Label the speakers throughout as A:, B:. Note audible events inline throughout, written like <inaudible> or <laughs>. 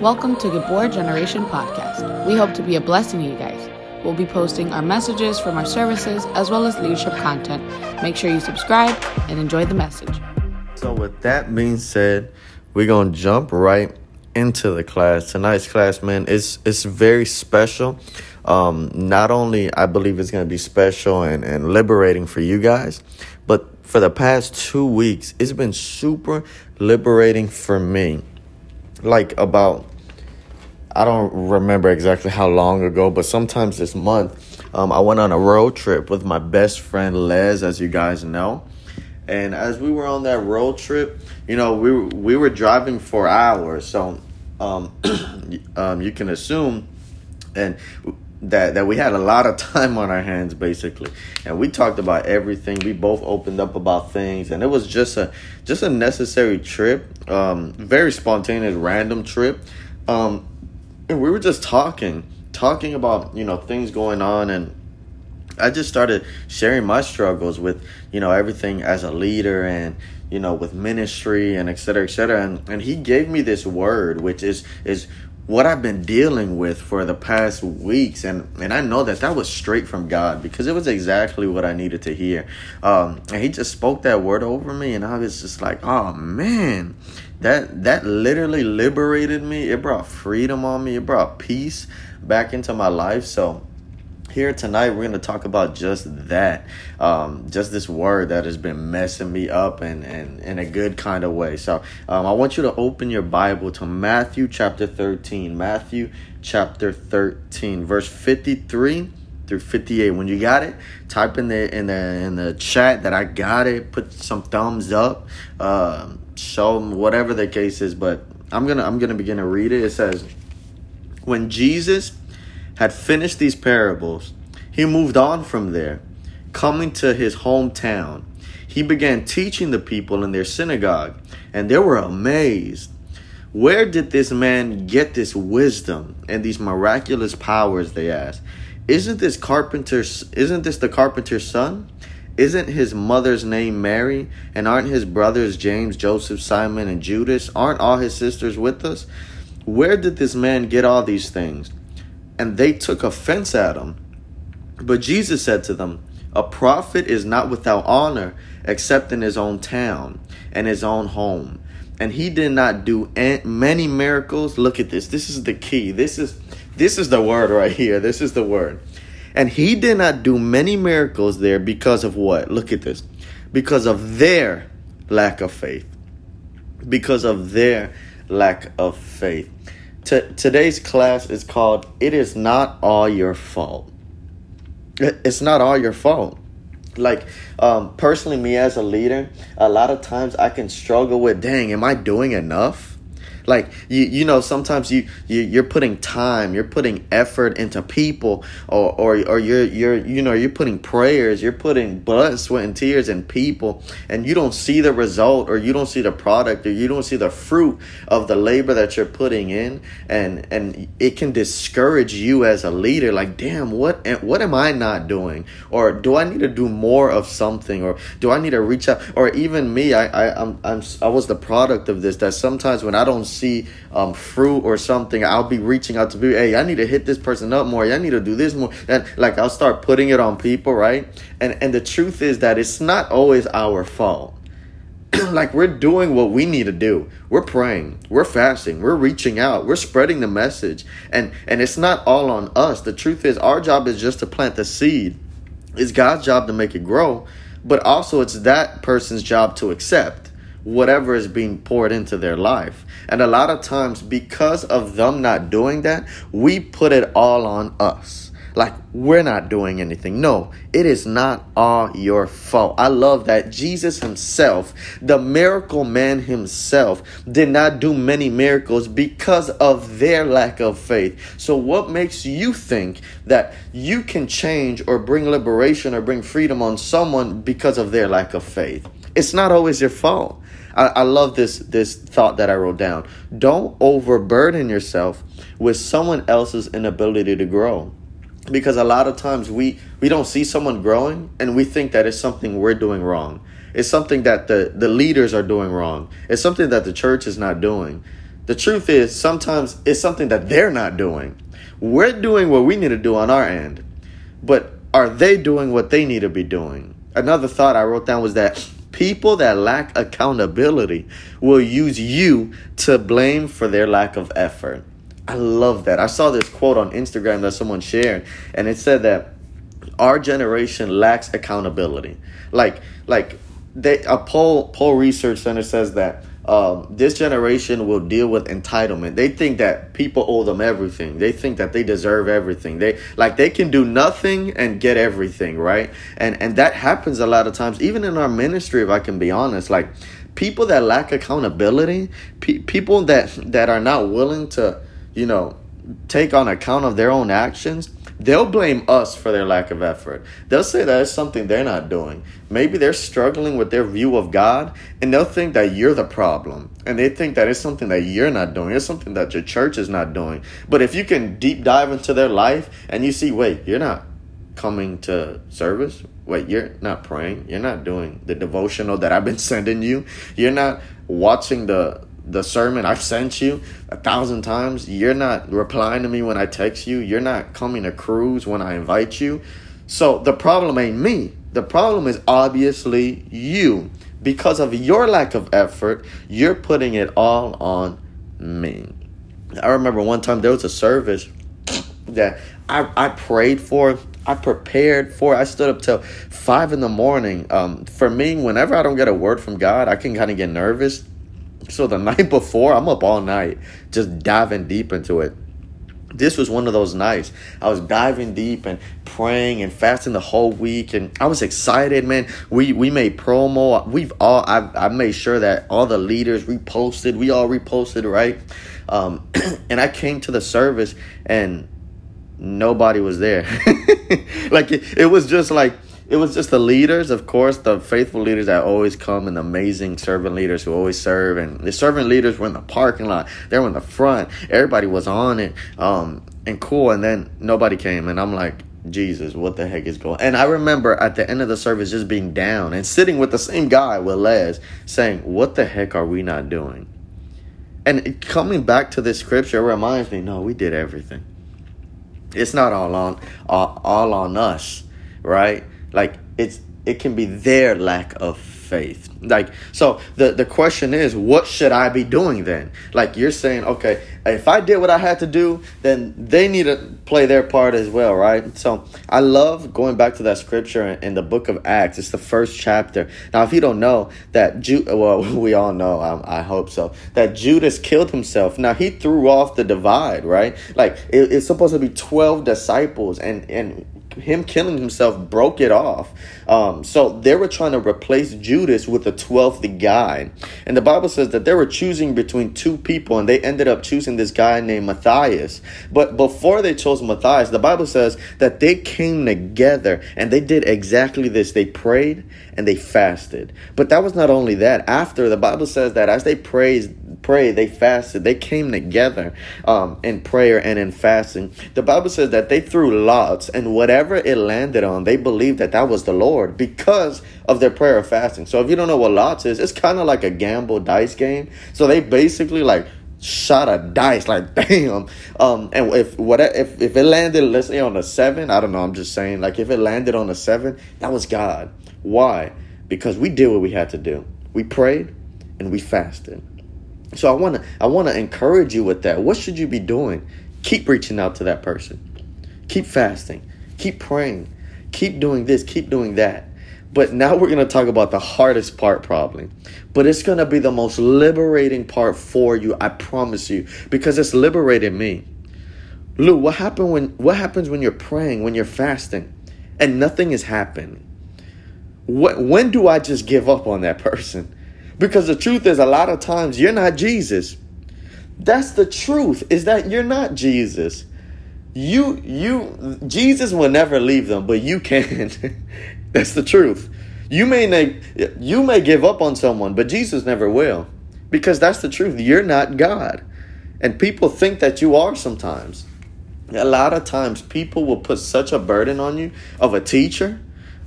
A: Welcome to Gabor Generation Podcast. We hope to be a blessing to you guys. We'll be posting our messages from our services as well as leadership content. Make sure you subscribe and enjoy the message.
B: So, with that being said, we're gonna jump right into the class. Tonight's class, man, it's it's very special. Um, not only I believe it's gonna be special and, and liberating for you guys, but for the past two weeks, it's been super liberating for me. Like about I don't remember exactly how long ago, but sometimes this month, um, I went on a road trip with my best friend Les, as you guys know. And as we were on that road trip, you know, we we were driving for hours, so um, <clears throat> um, you can assume, and that that we had a lot of <laughs> time on our hands basically. And we talked about everything. We both opened up about things. And it was just a just a necessary trip um very spontaneous random trip. Um and we were just talking talking about you know things going on and i just started sharing my struggles with you know everything as a leader and you know with ministry and et cetera et cetera. And, and he gave me this word which is is what I've been dealing with for the past weeks, and and I know that that was straight from God because it was exactly what I needed to hear. Um, and He just spoke that word over me, and I was just like, oh man, that that literally liberated me. It brought freedom on me. It brought peace back into my life. So here tonight we're going to talk about just that um, just this word that has been messing me up and, and in a good kind of way. So um, i want you to open your bible to matthew chapter 13 matthew chapter 13 verse 53 through 58 when you got it type in the in the in the chat that i got it put some thumbs up uh, show them whatever the case is but i'm gonna i'm gonna begin to read it. It says when jesus had finished these parables, he moved on from there. Coming to his hometown, he began teaching the people in their synagogue, and they were amazed. Where did this man get this wisdom and these miraculous powers? They asked. Isn't this carpenter's isn't this the carpenter's son? Isn't his mother's name Mary? And aren't his brothers James, Joseph, Simon, and Judas? Aren't all his sisters with us? Where did this man get all these things? And they took offense at him. But Jesus said to them, A prophet is not without honor except in his own town and his own home. And he did not do many miracles. Look at this. This is the key. This is this is the word right here. This is the word. And he did not do many miracles there because of what? Look at this. Because of their lack of faith. Because of their lack of faith. T- today's class is called It Is Not All Your Fault. It's not all your fault. Like, um, personally, me as a leader, a lot of times I can struggle with, dang, am I doing enough? Like you, you know, sometimes you, you you're putting time, you're putting effort into people, or or or you're you're you know you're putting prayers, you're putting blood, sweat, and tears in people, and you don't see the result, or you don't see the product, or you don't see the fruit of the labor that you're putting in, and and it can discourage you as a leader. Like, damn, what what am I not doing, or do I need to do more of something, or do I need to reach out, or even me, I I I'm, I'm I was the product of this. That sometimes when I don't see um, fruit or something, I'll be reaching out to people. Hey, I need to hit this person up more. I need to do this more. And like I'll start putting it on people, right? And and the truth is that it's not always our fault. <clears throat> like we're doing what we need to do. We're praying, we're fasting, we're reaching out, we're spreading the message. And and it's not all on us. The truth is our job is just to plant the seed. It's God's job to make it grow, but also it's that person's job to accept whatever is being poured into their life. And a lot of times, because of them not doing that, we put it all on us. Like we're not doing anything. No, it is not all your fault. I love that Jesus himself, the miracle man himself, did not do many miracles because of their lack of faith. So, what makes you think that you can change or bring liberation or bring freedom on someone because of their lack of faith? It's not always your fault. I, I love this this thought that I wrote down. Don't overburden yourself with someone else's inability to grow. Because a lot of times we, we don't see someone growing and we think that it's something we're doing wrong. It's something that the, the leaders are doing wrong. It's something that the church is not doing. The truth is, sometimes it's something that they're not doing. We're doing what we need to do on our end, but are they doing what they need to be doing? Another thought I wrote down was that people that lack accountability will use you to blame for their lack of effort. I love that. I saw this quote on Instagram that someone shared, and it said that our generation lacks accountability. Like, like they a poll Poll Research Center says that um, this generation will deal with entitlement. They think that people owe them everything. They think that they deserve everything. They like they can do nothing and get everything, right? And and that happens a lot of times, even in our ministry. If I can be honest, like people that lack accountability, pe- people that that are not willing to, you know, take on account of their own actions they'll blame us for their lack of effort. They'll say that it's something they're not doing. Maybe they're struggling with their view of God and they'll think that you're the problem. And they think that it's something that you're not doing. It's something that your church is not doing. But if you can deep dive into their life and you see, wait, you're not coming to service. Wait, you're not praying. You're not doing the devotional that I've been <laughs> sending you. You're not watching the the sermon I've sent you a thousand times. You're not replying to me when I text you. You're not coming to cruise when I invite you. So the problem ain't me. The problem is obviously you. Because of your lack of effort, you're putting it all on me. I remember one time there was a service that I, I prayed for. I prepared for. I stood up till five in the morning. Um, for me, whenever I don't get a word from God, I can kind of get nervous so the <laughs> night before, I'm up all night just diving deep into it. This was one of those nights. I was diving deep and praying and fasting the whole week, and I was excited, man. We we made promo. We've all I I made sure that all the leaders reposted. We all reposted, right? Um, <clears throat> and I came to the service and nobody was there. <laughs> like it, it was just like it was just the leaders, of course, the faithful leaders that always come and the amazing servant leaders who always serve. And the servant leaders were in the parking lot, they were in the front. Everybody was on it, um, and cool. And then nobody came, and I'm like, Jesus, what the heck is going? And I remember at the end of the service just being down and sitting with the same guy with Les, saying, "What the heck are we not doing?" And coming back to this scripture reminds me, no, we did everything. It's not all on all, all on us, right? Like it's it can be their lack of faith. Like so the the question is what should I be doing then? Like you're saying, okay, if I did what I had to do, then they need to play their part as well, right? So I love going back to that scripture in the book of Acts. It's the first chapter. Now, if you don't know that, Ju- well, <laughs> we all know, I, I hope so, that Judas killed himself. Now he threw off the divide, right? Like it, it's supposed to be twelve disciples, and and him killing himself broke it off. Um, so they were trying to replace Judas with the 12th guy. And the Bible says that they were choosing between two people and they ended up choosing this guy named Matthias. But before they chose Matthias, the Bible says that they came together and they did exactly this. They prayed and they fasted. But that was not only that. After the Bible says that as they praised, prayed, they fasted, they came together um, in prayer and in fasting. The Bible says that they threw lots, and whatever it landed on, they believed that that was the Lord because of their prayer of fasting. So if you don't know what lots is, it's kind of like a gamble dice game. So they basically like shot a dice like <laughs> damn um and if what if if it landed let's say on a seven i don't know i'm just saying like if it landed on a seven that was god why because we did what we had to do we prayed and we fasted so I want to I want to encourage you with that. What should you be doing? Keep reaching out to that person. Keep fasting. Keep praying. Keep doing this, keep doing that. But now we're going to talk about the hardest part probably. But it's going to be the most liberating part for you, I promise you, because it's liberated me. Lou, what happened when what happens when you're praying, when you're fasting and nothing is happening? When do I just give up on that person? Because the truth is, a lot of times you're not Jesus. That's the truth, is that you're not Jesus. You, you, Jesus will never leave them, but you can. <laughs> That's the truth. You may, you may give up on someone, but Jesus never will. Because that's the truth. You're not God. And people think that you are sometimes. A lot of times, people will put such a burden on you of a teacher,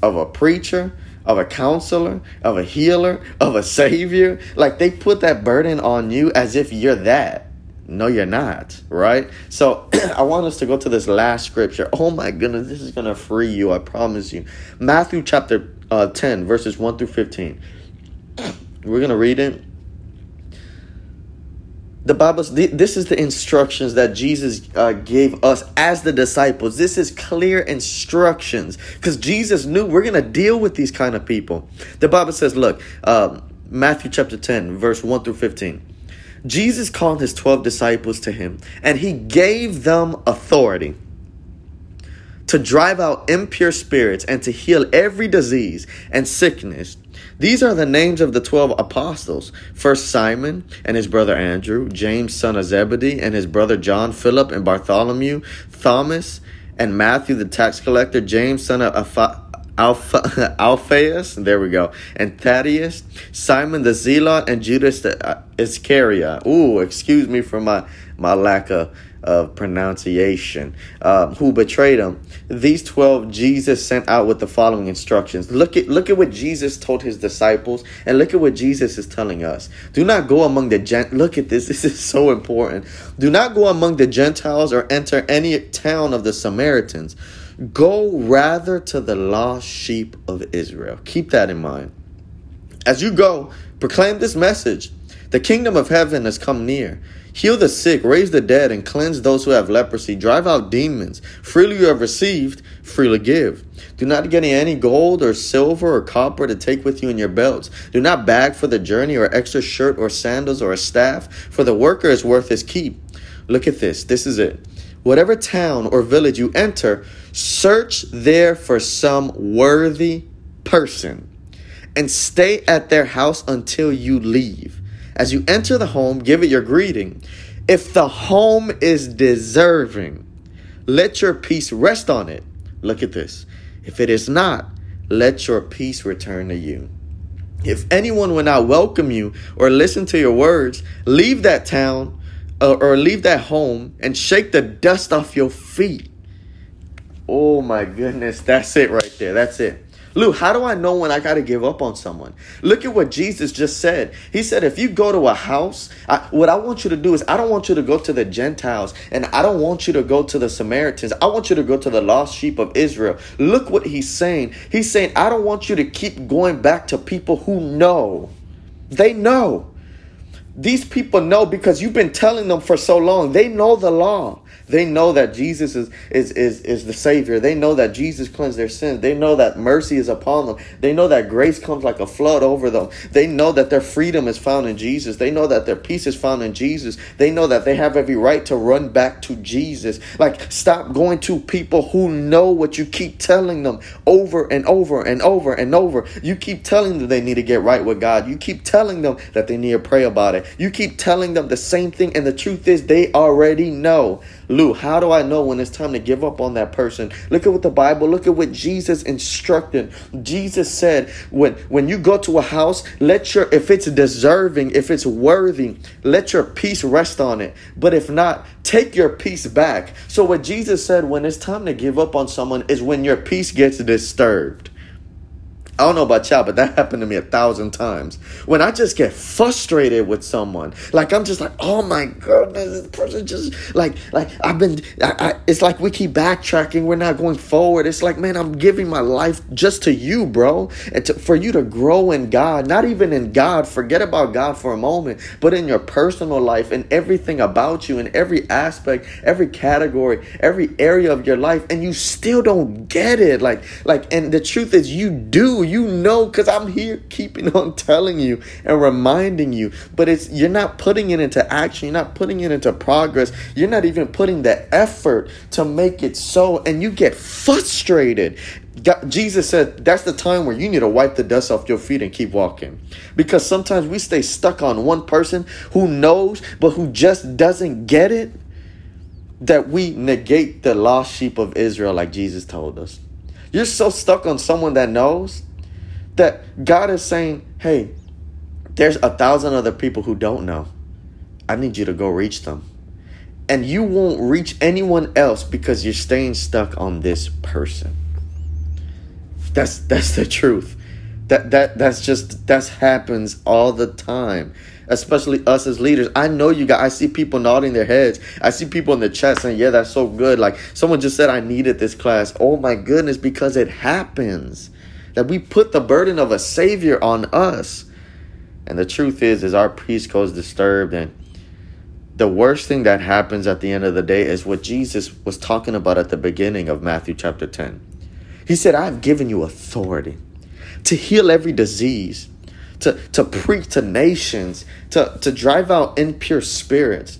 B: of a preacher, of a counselor, of a healer, of a savior. Like they put that burden on you as if you're that. No, you're not, right? So <clears throat> I want us to go to this last scripture. Oh my goodness, this is going to free you, I promise you. Matthew chapter uh, 10, verses 1 through 15. <clears throat> We're going to read it. The Bible, this is the instructions that Jesus uh, gave us as the disciples. This is clear instructions because Jesus knew we're going to deal with these kind of people. The Bible says, look, um, Matthew chapter 10, verse 1 through 15. Jesus called his 12 disciples to him, and he gave them authority to drive out impure spirits and to heal every disease and sickness. These are the names of the 12 apostles. First Simon and his brother Andrew, James son of Zebedee and his brother John, Philip and Bartholomew, Thomas and Matthew the tax collector, James son of Apha- Alpha, <laughs> Alphaeus, there we go, and Thaddeus, Simon the Zealot, and Judas the uh, Iscariot. Ooh, excuse me for my, my lack of, of pronunciation. Uh, who betrayed him? These twelve Jesus sent out with the following instructions. Look at look at what Jesus told his disciples, and look at what Jesus is telling us. Do not go among the gent. Look at this. <laughs> This is so important. Do not go among the Gentiles or enter any town of the Samaritans Go rather to the lost sheep of Israel. Keep that in mind. As you go, proclaim this message The kingdom of heaven has come near. Heal the sick, raise the dead, and cleanse those who have leprosy. Drive out demons. Freely you have received, freely give. Do not get any gold or silver or copper to take with you in your belts. Do not bag for the journey or extra shirt or sandals or a staff, for the worker is worth his keep. Look at this. This is it. Whatever town or village you enter, search there for some worthy person and stay at their house until you leave. As you enter the home, give it your greeting. If the home is deserving, let your peace rest on it. Look at this. If it is not, let your peace return to you. If anyone will not welcome you or listen to your words, leave that town uh, or leave that home and shake the dust off your feet. Oh my goodness, that's it right there. That's it. Lou, how do I know when I got to give up on someone? Look at what Jesus just said. He said, if you go to a house, I, what I want you to do is, I don't want you to go to the Gentiles and I don't want you to go to the Samaritans. I want you to go to the lost sheep of Israel. Look what he's saying. He's saying, I don't want you to keep going back to people who know. They know. These people know because you've been telling them for so long. They know the law. They know that Jesus is, is, is, is the Savior. They know that Jesus cleansed their sins. They know that mercy is upon them. They know that grace comes like a flood over them. They know that their freedom is found in Jesus. They know that their peace is found in Jesus. They know that they have every right to run back to Jesus. Like, stop going to people who know what you keep telling them over and over and over and over. You keep telling them they need to get right with God. You keep telling them that they need to pray about it. You keep telling them the same thing, and the truth is they already know. Lou, how do I know when it's time to give up on that person? Look at what the Bible, look at what Jesus instructed. Jesus said, when when you go to a house, let your if it's deserving, if it's worthy, let your peace rest on it. But if not, take your peace back. So what Jesus said when it's time to give up on someone is when your peace gets disturbed. I don't know about y'all, but that happened to me a thousand times. When I just get frustrated with someone, like I'm just like, oh my goodness, this person just like, like I've been. I, I, it's like we keep backtracking. We're not going forward. It's like, man, I'm giving my life just to you, bro, and to, for you to grow in God. Not even in God. Forget about God for a moment, but in your personal life and everything about you, in every aspect, every category, every area of your life, and you still don't get it. Like, like, and the truth is, you do you know because I'm here keeping <laughs> on telling you and reminding you. But it's you're not putting it into action, you're not putting it into progress, you're not even putting the effort to make it so, and you get frustrated. God, Jesus said that's the time where you need to wipe the dust off your feet and keep walking. Because sometimes we stay stuck on one person who knows but who just doesn't get it that we negate the lost sheep of Israel like Jesus told us. You're so stuck on someone that knows that God is saying, hey, there's a thousand other people who don't know. I need you to go reach them. And you won't reach anyone else because you're staying stuck on this person. That's that's the truth. That that that's just that happens all the time. especially us as leaders. I know you guys. I see people nodding their heads. I see people in the chat saying, "Yeah, that's so good." Like someone just said, "I needed this class." Oh my goodness, because it happens that we put the burden of a savior on us. And the truth is, is our peace goes disturbed, and the worst thing that happens at the end of the day is what Jesus was talking about at the beginning of Matthew chapter 10. He said, I've given you authority to heal every disease, to, to preach to nations, to, to drive out impure spirits.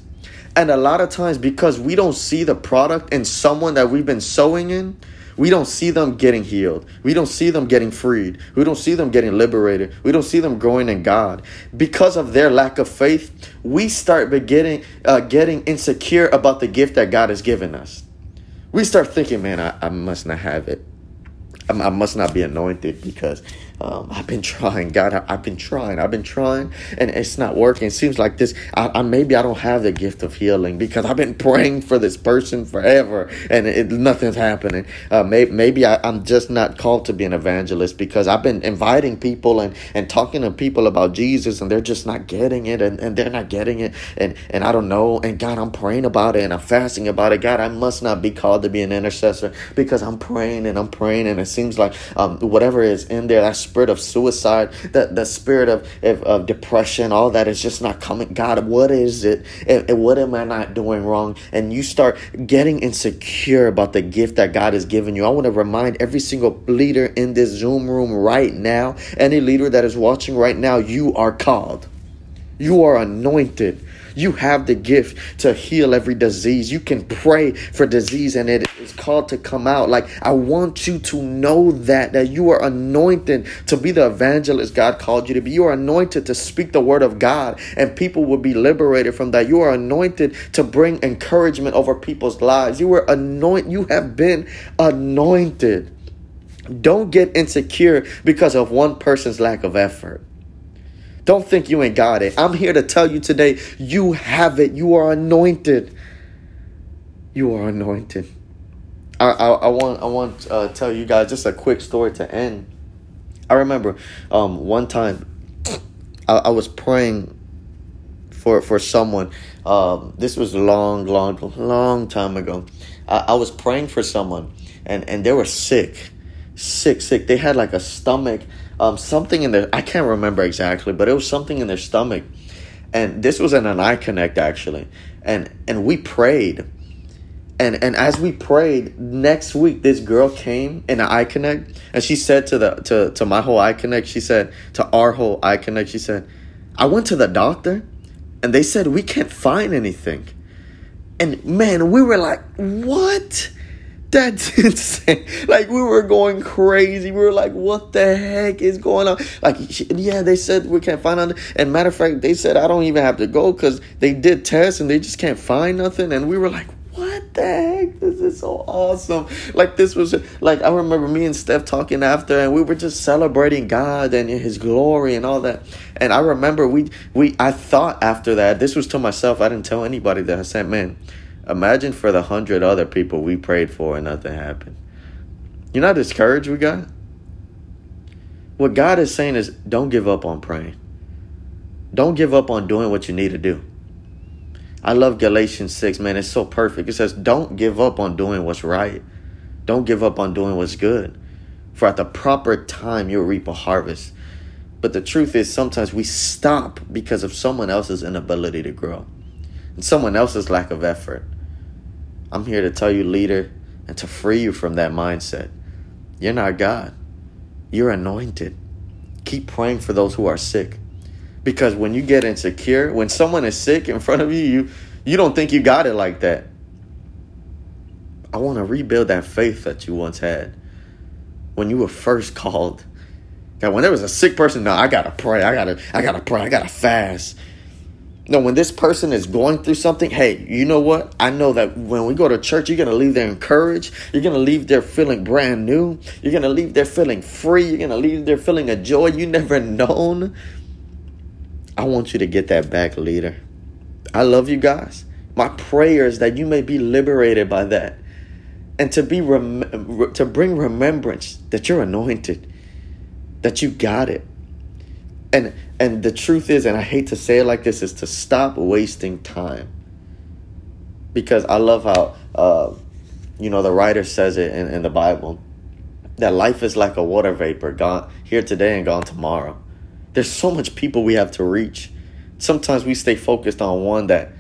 B: And a lot of times, because we don't see the product in someone that we've been sowing in, we don't see them getting healed. We don't see them getting freed. We don't see them getting liberated. We don't see them growing in God. Because of their lack of faith, we start beginning uh, getting insecure about the gift that God has given us. We start thinking, man, I, I must not have it. I, I must not be anointed because um, I've been trying, God. I, have been trying. I've been trying, and it's not working. It seems like this. I, I, maybe I don't have the gift of healing because I've been praying for this person forever, and it, nothing's happening. Uh, may, maybe I, am just not called to be an evangelist because I've been inviting people and, and talking to people about Jesus, and they're just not getting it, and, and they're not getting it, and and I don't know. And God, I'm praying about it, and I'm fasting about it. God, I must not be called to be an intercessor because I'm praying and I'm praying, and it seems like um, whatever is in there, that's spirit of suicide, the, the spirit of, of, of depression, all that is just not coming. God, what is it? And, and what am I not doing wrong? And you start getting insecure about the gift that God has given you. I want to remind every single leader in this Zoom room right now, any leader that is watching right now, you are called. You are anointed. You have the gift to heal every disease. You can pray for disease and it is called to come out. Like, I want you to know that, that you are anointed to be the evangelist God called you to be. You are anointed to speak the word of God and people will be liberated from that. You are anointed to bring encouragement over people's lives. You were anointed. You have been anointed. Don't get insecure because of one person's lack of effort. Don't think you ain't got it. I'm here to tell you today you have it. You are anointed. You are anointed. I, I, I want I want to uh, tell you guys just a quick story to end. I remember um, one time I, I was praying for for someone. Um, this was long, long, long time ago. I, I was praying for someone, and and they were sick, sick, sick. They had like a stomach um, something in their I can't remember exactly, but it was something in their stomach, and this was in an eye connect actually, and and we prayed, and and as we prayed, next week this girl came in an eye connect, and she said to the to to my whole eye connect, she said to our whole eye connect, she said, I went to the doctor, and they said we can't find anything, and man, we were like, what? That's <laughs> insane. Like we were going crazy. We were like, "What the heck is going on?" Like, yeah, they said we can't find nothing. And matter of fact, they said I don't even have to go because they did tests and they just can't find nothing. And we were like, "What the heck? This is so awesome!" Like this was like I remember me and Steph talking after, and we were just celebrating God and His glory and all that. And I remember we we I thought after that, this was to myself. I didn't tell anybody that I said, "Man." Imagine for the hundred other people we prayed for and nothing happened. You're not discouraged we got? What God is saying is don't give up on praying. Don't give up on doing what you need to do. I love Galatians 6, man. It's so perfect. It says, don't give up on doing what's right. Don't give up on doing what's good. For at the proper time, you'll reap a harvest. But the truth is, sometimes we stop because of someone else's inability to grow and someone else's lack of effort. I'm here to tell you, leader, and to free you from that mindset. You're not God. You're anointed. Keep praying for those who are sick. Because when you get insecure, when someone is sick in front of you, you, you don't think you got it like that. I want to rebuild that faith that you once had when you were first <laughs> called. God, when there was a sick person, no, I gotta pray. I gotta, I gotta pray. I gotta fast. No, when this person is going through something, hey, you know what? I know that when we go to church, you're going to leave there encouraged. You're going to leave there feeling brand new. You're going to leave there feeling free. You're going to leave there feeling a joy you never <laughs> known. I want you to get that back, leader. I love you guys. My prayer is that you may be liberated by that and to be rem- to bring remembrance that you're anointed, that you got it, And and the truth is, and I hate to say it like this, is to stop wasting time. Because I love how uh, you know the writer says it in, in the Bible that life is like a water vapor, gone here today and gone tomorrow. There's so much people we have to reach. Sometimes we stay focused on one that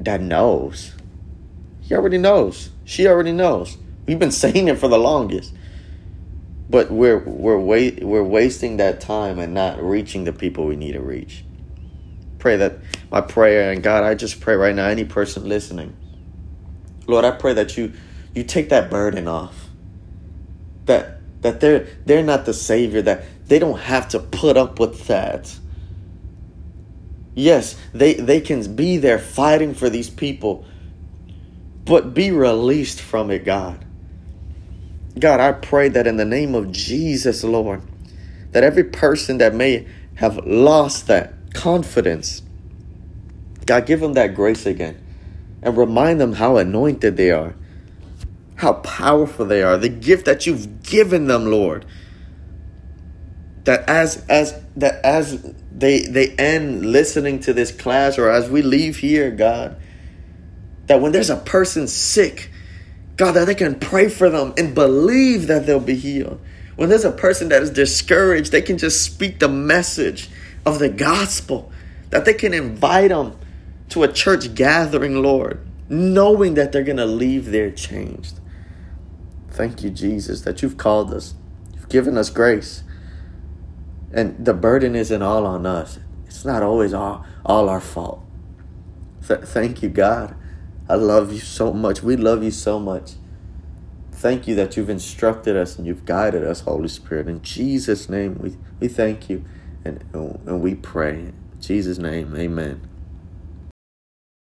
B: that knows. He already knows. She already knows. We've been saying it for the longest. But we're we're wait we're wasting that time and not reaching the people we need to reach. Pray that my prayer and God, I just pray right now, any person listening, Lord, I pray that you you take that burden off. That that they're they're not the savior, that they don't have to put up with that. Yes, they, they can be there fighting for these people, but be released from it, God. God, I pray that in the name of Jesus, Lord, that every person that may have lost that confidence, God, give them that grace again and remind them how anointed they are, how powerful they are, the gift that you've given them, Lord. That as as that as they they end listening to this class or as we leave here, God, that when there's a person sick, God, that they can pray for them and believe that they'll be healed. When there's a person that is discouraged, they can just speak the message of the gospel, that they can invite them to a church gathering, Lord, knowing that they're going to leave there changed. Thank you, Jesus, that you've called us. You've given us grace. And the burden isn't all on us. It's not always all, all our fault. Th- thank you, God. I love you so much. We love you so much. Thank you that you've instructed us and you've guided us, Holy Spirit. In Jesus' name, we, we thank you and, and we pray. In Jesus' name, amen.